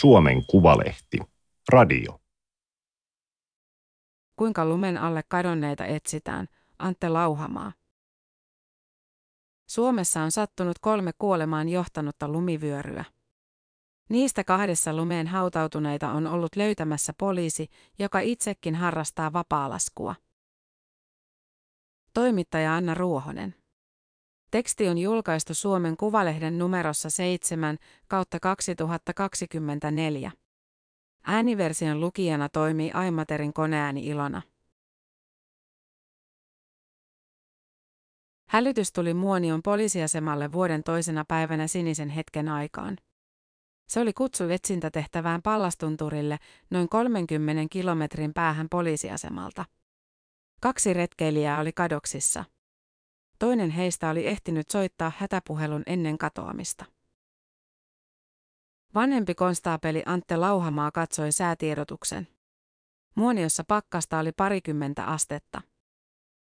Suomen Kuvalehti. Radio. Kuinka lumen alle kadonneita etsitään? Antte Lauhamaa. Suomessa on sattunut kolme kuolemaan johtanutta lumivyöryä. Niistä kahdessa lumeen hautautuneita on ollut löytämässä poliisi, joka itsekin harrastaa vapaalaskua. Toimittaja Anna Ruohonen. Teksti on julkaistu Suomen Kuvalehden numerossa 7 kautta 2024. Ääniversion lukijana toimii Aimaterin koneääni Ilona. Hälytys tuli Muonion poliisiasemalle vuoden toisena päivänä sinisen hetken aikaan. Se oli kutsu etsintätehtävään Pallastunturille noin 30 kilometrin päähän poliisiasemalta. Kaksi retkeilijää oli kadoksissa. Toinen heistä oli ehtinyt soittaa hätäpuhelun ennen katoamista. Vanhempi konstaapeli Antte Lauhamaa katsoi säätiedotuksen. Muoniossa pakkasta oli parikymmentä astetta.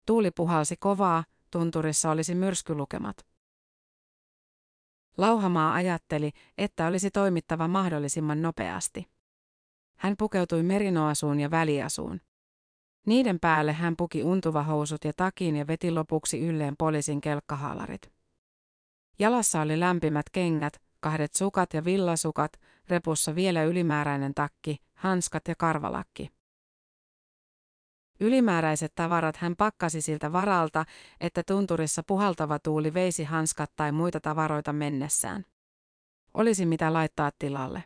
Tuuli puhalsi kovaa, tunturissa olisi myrskylukemat. Lauhamaa ajatteli, että olisi toimittava mahdollisimman nopeasti. Hän pukeutui merinoasuun ja väliasuun. Niiden päälle hän puki untuvahousut ja takin ja veti lopuksi ylleen poliisin kelkkahaalarit. Jalassa oli lämpimät kengät, kahdet sukat ja villasukat, repussa vielä ylimääräinen takki, hanskat ja karvalakki. Ylimääräiset tavarat hän pakkasi siltä varalta, että tunturissa puhaltava tuuli veisi hanskat tai muita tavaroita mennessään. Olisi mitä laittaa tilalle.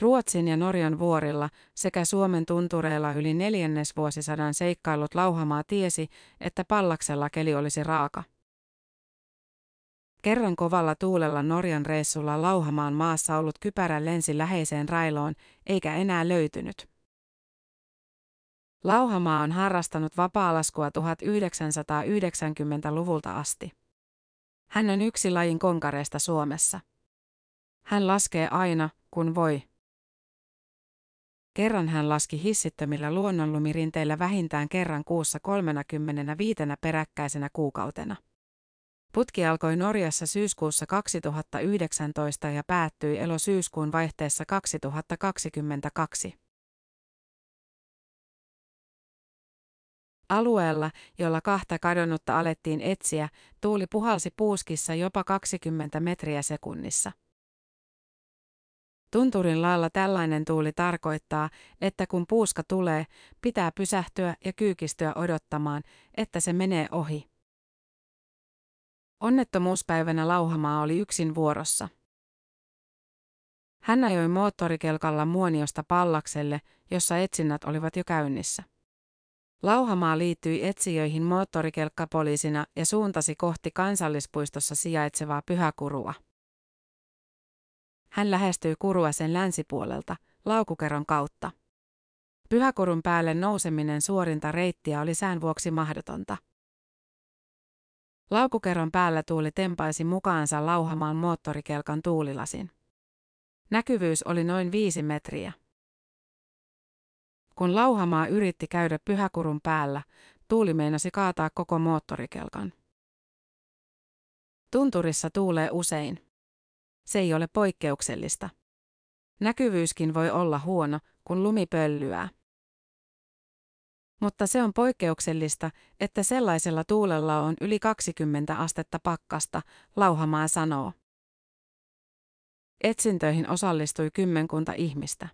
Ruotsin ja Norjan vuorilla sekä Suomen tuntureilla yli neljännesvuosisadan seikkailut Lauhamaa tiesi, että pallaksella keli olisi raaka. Kerran kovalla tuulella Norjan reissulla Lauhamaan maassa ollut kypärä lensi läheiseen railoon, eikä enää löytynyt. Lauhamaa on harrastanut vapaalaskua 1990-luvulta asti. Hän on yksi lajin konkareista Suomessa. Hän laskee aina, kun voi. Kerran hän laski hissittömillä luonnonlumirinteillä vähintään kerran kuussa 35 peräkkäisenä kuukautena. Putki alkoi Norjassa syyskuussa 2019 ja päättyi elo-syyskuun vaihteessa 2022. Alueella, jolla kahta kadonnutta alettiin etsiä, tuuli puhalsi puuskissa jopa 20 metriä sekunnissa. Tunturin lailla tällainen tuuli tarkoittaa, että kun puuska tulee, pitää pysähtyä ja kyykistyä odottamaan, että se menee ohi. Onnettomuuspäivänä Lauhamaa oli yksin vuorossa. Hän ajoi moottorikelkalla Muoniosta Pallakselle, jossa etsinnät olivat jo käynnissä. Lauhamaa liittyi etsijöihin moottorikelkkapoliisina ja suuntasi kohti kansallispuistossa sijaitsevaa Pyhäkurua. Hän lähestyi Kurua sen länsipuolelta, laukukeron kautta. Pyhäkurun päälle nouseminen suorinta reittiä oli sään vuoksi mahdotonta. Laukukeron päällä tuuli tempaisi mukaansa lauhamaan moottorikelkan tuulilasin. Näkyvyys oli noin viisi metriä. Kun lauhamaa yritti käydä pyhäkurun päällä, tuuli meinasi kaataa koko moottorikelkan. Tunturissa tuulee usein. Se ei ole poikkeuksellista. Näkyvyyskin voi olla huono, kun lumi pöllyää. Mutta se on poikkeuksellista, että sellaisella tuulella on yli 20 astetta pakkasta, Lauhamaa sanoo. Etsintöihin osallistui kymmenkunta ihmistä.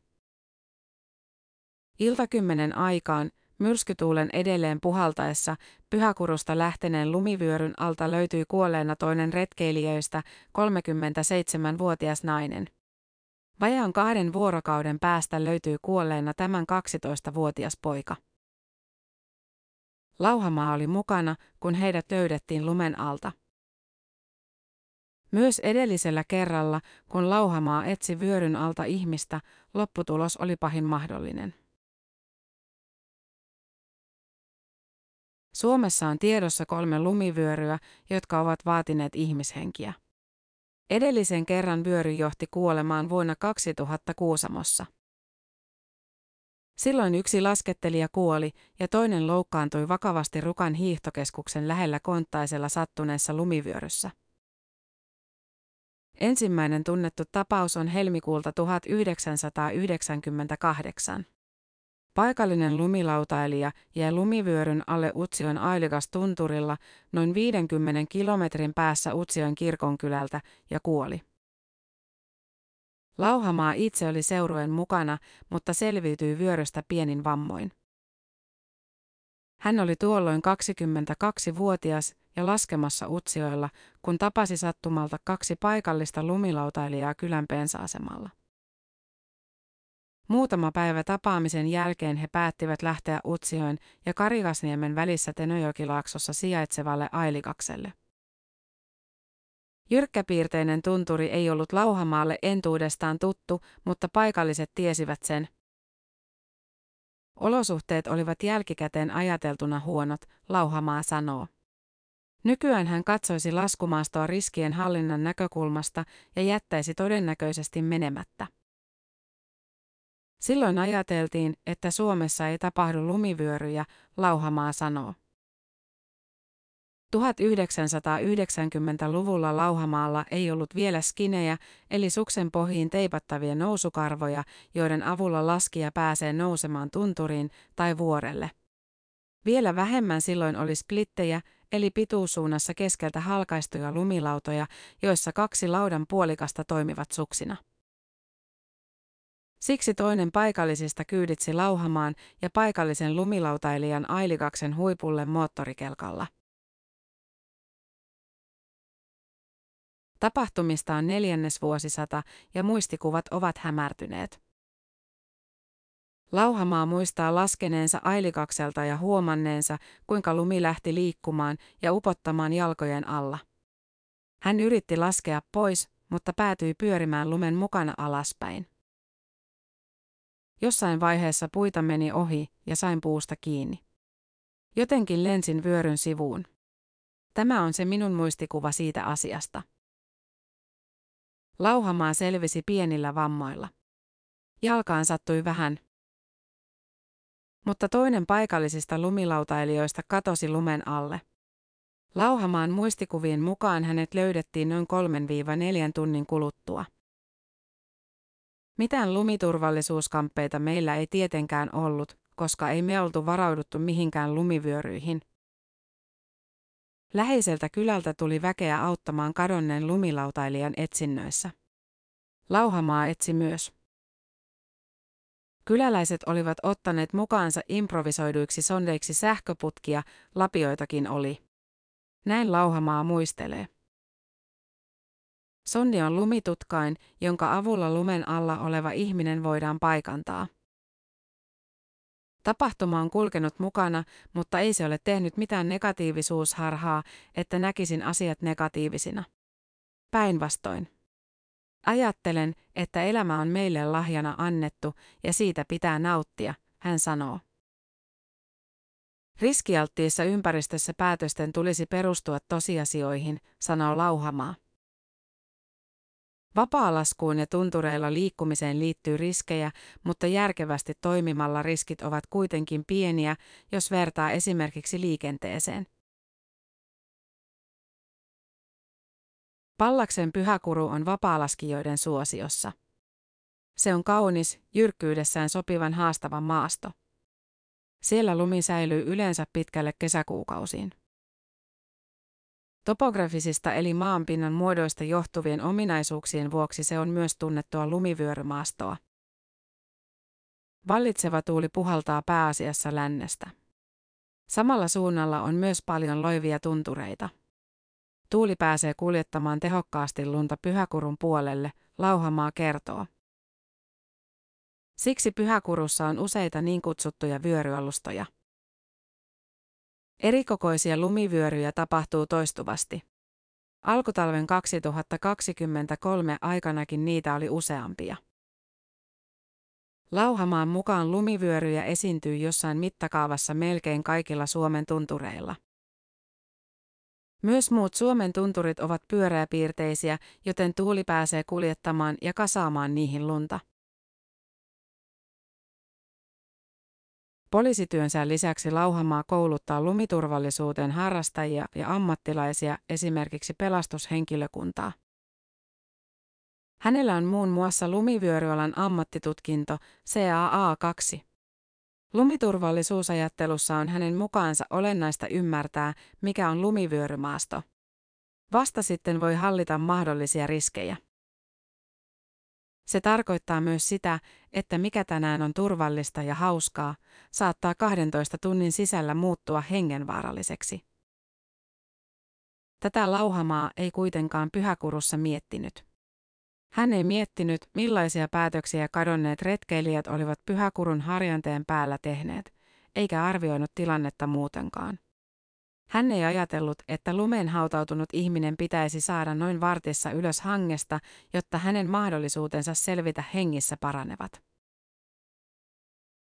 Iltakymmenen aikaan, myrskytuulen edelleen puhaltaessa, pyhäkurusta lähteneen lumivyöryn alta löytyi kuolleena toinen retkeilijöistä, 37-vuotias nainen. Vajaan kahden vuorokauden päästä löytyi kuolleena tämän 12-vuotias poika. Lauhamaa oli mukana, kun heidät löydettiin lumen alta. Myös edellisellä kerralla, kun Lauhamaa etsi vyöryn alta ihmistä, lopputulos oli pahin mahdollinen. Suomessa on tiedossa kolme lumivyöryä, jotka ovat vaatineet ihmishenkiä. Edellisen kerran vyöry johti kuolemaan vuonna 2000 Kuusamossa. Silloin yksi laskettelija kuoli ja toinen loukkaantui vakavasti Rukan hiihtokeskuksen lähellä Konttaisella sattuneessa lumivyöryssä. Ensimmäinen tunnettu tapaus on helmikuulta 1998. Paikallinen lumilautailija jäi lumivyöryn alle Utsion Ailikas tunturilla noin 50 kilometrin päässä Utsion kirkonkylältä ja kuoli. Lauhamaa itse oli seurueen mukana, mutta selviytyi vyörystä pienin vammoin. Hän oli tuolloin 22-vuotias ja laskemassa Utsioilla, kun tapasi sattumalta kaksi paikallista lumilautailijaa kylän pensa-asemalla. Muutama päivä tapaamisen jälkeen he päättivät lähteä Utsioin ja Karikasniemen välissä Tenojokilaaksossa sijaitsevalle Ailikakselle. Jyrkkäpiirteinen tunturi ei ollut Lauhamaalle entuudestaan tuttu, mutta paikalliset tiesivät sen. Olosuhteet olivat jälkikäteen ajateltuna huonot, Lauhamaa sanoo. Nykyään hän katsoisi laskumaastoa riskien hallinnan näkökulmasta ja jättäisi todennäköisesti menemättä. Silloin ajateltiin, että Suomessa ei tapahdu lumivyöryjä, Lauhamaa sanoo. 1990-luvulla Lauhamaalla ei ollut vielä skinejä, eli suksen pohjiin teipattavia nousukarvoja, joiden avulla laskija pääsee nousemaan tunturiin tai vuorelle. Vielä vähemmän silloin oli splittejä, eli pituussuunnassa keskeltä halkaistuja lumilautoja, joissa kaksi laudan puolikasta toimivat suksina. Siksi toinen paikallisista kyyditsi lauhamaan ja paikallisen lumilautailijan Ailikaksen huipulle moottorikelkalla. Tapahtumista on neljännesvuosisata ja muistikuvat ovat hämärtyneet. Lauhamaa muistaa laskeneensa ailikakselta ja huomanneensa, kuinka lumi lähti liikkumaan ja upottamaan jalkojen alla. Hän yritti laskea pois, mutta päätyi pyörimään lumen mukana alaspäin. Jossain vaiheessa puita meni ohi ja sain puusta kiinni. Jotenkin lensin vyöryn sivuun. Tämä on se minun muistikuva siitä asiasta. Lauhamaa selvisi pienillä vammoilla. Jalkaan sattui vähän. Mutta toinen paikallisista lumilautailijoista katosi lumen alle. Lauhamaan muistikuvien mukaan hänet löydettiin noin 3-4 tunnin kuluttua. Mitään lumiturvallisuuskamppeita meillä ei tietenkään ollut, koska ei me oltu varauduttu mihinkään lumivyöryihin. Läheiseltä kylältä tuli väkeä auttamaan kadonneen lumilautailijan etsinnöissä. Lauhamaa etsi myös. Kyläläiset olivat ottaneet mukaansa improvisoiduiksi sondeiksi sähköputkia, lapioitakin oli. Näin Lauhamaa muistelee. Sondi on lumitutkain, jonka avulla lumen alla oleva ihminen voidaan paikantaa. Tapahtuma on kulkenut mukana, mutta ei se ole tehnyt mitään negatiivisuusharhaa, että näkisin asiat negatiivisina. Päinvastoin. Ajattelen, että elämä on meille lahjana annettu ja siitä pitää nauttia, hän sanoo. Riskialttiissa ympäristössä päätösten tulisi perustua tosiasioihin, sanoo Lauhamaa. Vapaalaskuun ja tuntureilla liikkumiseen liittyy riskejä, mutta järkevästi toimimalla riskit ovat kuitenkin pieniä, jos vertaa esimerkiksi liikenteeseen. Pallaksen pyhäkuru on vapaalaskijoiden suosiossa. Se on kaunis, jyrkkyydessään sopivan haastavan maasto. Siellä lumi säilyy yleensä pitkälle kesäkuukausiin. Topografisista eli maanpinnan muodoista johtuvien ominaisuuksien vuoksi se on myös tunnettua lumivyörymaastoa. Vallitseva tuuli puhaltaa pääasiassa lännestä. Samalla suunnalla on myös paljon loivia tuntureita. Tuuli pääsee kuljettamaan tehokkaasti lunta Pyhäkurun puolelle, Lauhamaa kertoo. Siksi Pyhäkurussa on useita niin kutsuttuja vyöryalustoja. Erikokoisia lumivyöryjä tapahtuu toistuvasti. Alkutalven 2023 aikanakin niitä oli useampia. Lauhamaan mukaan lumivyöryjä esiintyy jossain mittakaavassa melkein kaikilla Suomen tuntureilla. Myös muut Suomen tunturit ovat pyöreäpiirteisiä, joten tuuli pääsee kuljettamaan ja kasaamaan niihin lunta. Poliisityönsä lisäksi Lauhamaa kouluttaa lumiturvallisuuteen harrastajia ja ammattilaisia, esimerkiksi pelastushenkilökuntaa. Hänellä on muun muassa lumivyöryalan ammattitutkinto CAA2. Lumiturvallisuusajattelussa on hänen mukaansa olennaista ymmärtää, mikä on lumivyörymaasto. Vasta sitten voi hallita mahdollisia riskejä. Se tarkoittaa myös sitä, että mikä tänään on turvallista ja hauskaa, saattaa 12 tunnin sisällä muuttua hengenvaaralliseksi. Tätä lauhamaa ei kuitenkaan pyhäkurussa miettinyt. Hän ei miettinyt, millaisia päätöksiä kadonneet retkeilijät olivat pyhäkurun harjanteen päällä tehneet, eikä arvioinut tilannetta muutenkaan. Hän ei ajatellut, että lumeen hautautunut ihminen pitäisi saada noin vartissa ylös hangesta, jotta hänen mahdollisuutensa selvitä hengissä paranevat.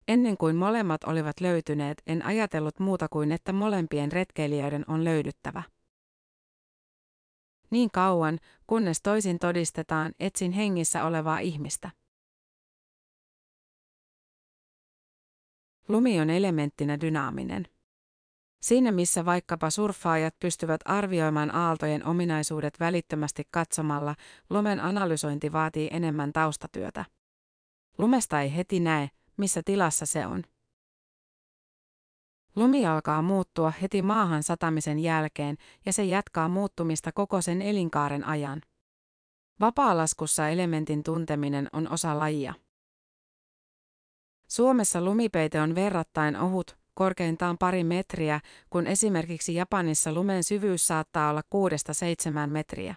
Ennen kuin molemmat olivat löytyneet, en ajatellut muuta kuin että molempien retkeilijöiden on löydyttävä. Niin kauan, kunnes toisin todistetaan, etsin hengissä olevaa ihmistä. Lumi on elementtinä dynaaminen. Siinä missä vaikkapa surffaajat pystyvät arvioimaan aaltojen ominaisuudet välittömästi katsomalla, lumen analysointi vaatii enemmän taustatyötä. Lumesta ei heti näe, missä tilassa se on. Lumi alkaa muuttua heti maahan satamisen jälkeen ja se jatkaa muuttumista koko sen elinkaaren ajan. Vapaalaskussa elementin tunteminen on osa lajia. Suomessa lumipeite on verrattain ohut, korkeintaan pari metriä, kun esimerkiksi Japanissa lumen syvyys saattaa olla 6-7 metriä.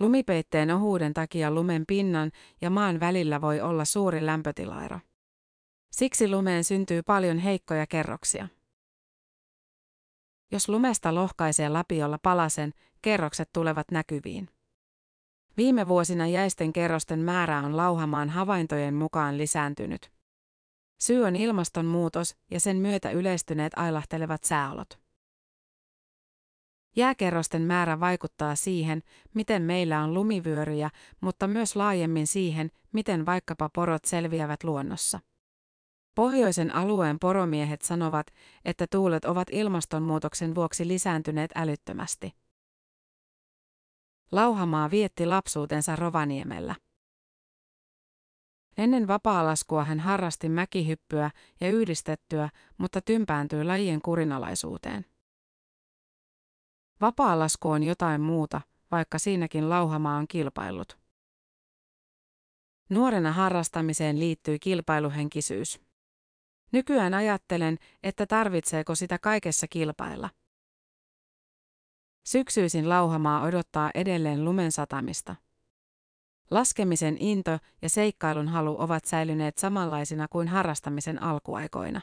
Lumipeitteen ohuuden takia lumen pinnan ja maan välillä voi olla suuri lämpötilaero. Siksi lumeen syntyy paljon heikkoja kerroksia. Jos lumesta lohkaisee lapiolla palasen, kerrokset tulevat näkyviin. Viime vuosina jäisten kerrosten määrä on lauhamaan havaintojen mukaan lisääntynyt. Syy on ilmastonmuutos ja sen myötä yleistyneet ailahtelevat sääolot. Jääkerrosten määrä vaikuttaa siihen, miten meillä on lumivyöryjä, mutta myös laajemmin siihen, miten vaikkapa porot selviävät luonnossa. Pohjoisen alueen poromiehet sanovat, että tuulet ovat ilmastonmuutoksen vuoksi lisääntyneet älyttömästi. Lauhamaa vietti lapsuutensa Rovaniemellä. Ennen vapaalaskua hän harrasti mäkihyppyä ja yhdistettyä, mutta tympääntyi lajien kurinalaisuuteen. Vapaalasku on jotain muuta, vaikka siinäkin lauhamaa on kilpailut. Nuorena harrastamiseen liittyy kilpailuhenkisyys. Nykyään ajattelen, että tarvitseeko sitä kaikessa kilpailla. Syksyisin lauhamaa odottaa edelleen lumen satamista. Laskemisen into ja seikkailun halu ovat säilyneet samanlaisina kuin harrastamisen alkuaikoina.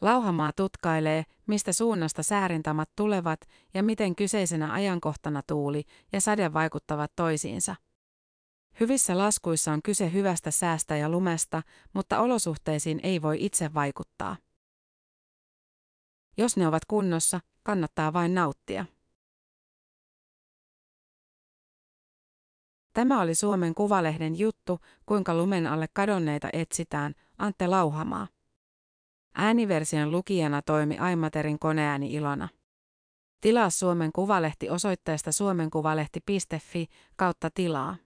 Lauhamaa tutkailee, mistä suunnasta säärintamat tulevat ja miten kyseisenä ajankohtana tuuli ja sade vaikuttavat toisiinsa. Hyvissä laskuissa on kyse hyvästä säästä ja lumesta, mutta olosuhteisiin ei voi itse vaikuttaa. Jos ne ovat kunnossa, kannattaa vain nauttia. Tämä oli Suomen Kuvalehden juttu, kuinka lumen alle kadonneita etsitään, Antte Lauhamaa. Ääniversion lukijana toimi Aimaterin koneääni Ilona. Tilaa Suomen Kuvalehti osoitteesta suomenkuvalehti.fi kautta tilaa.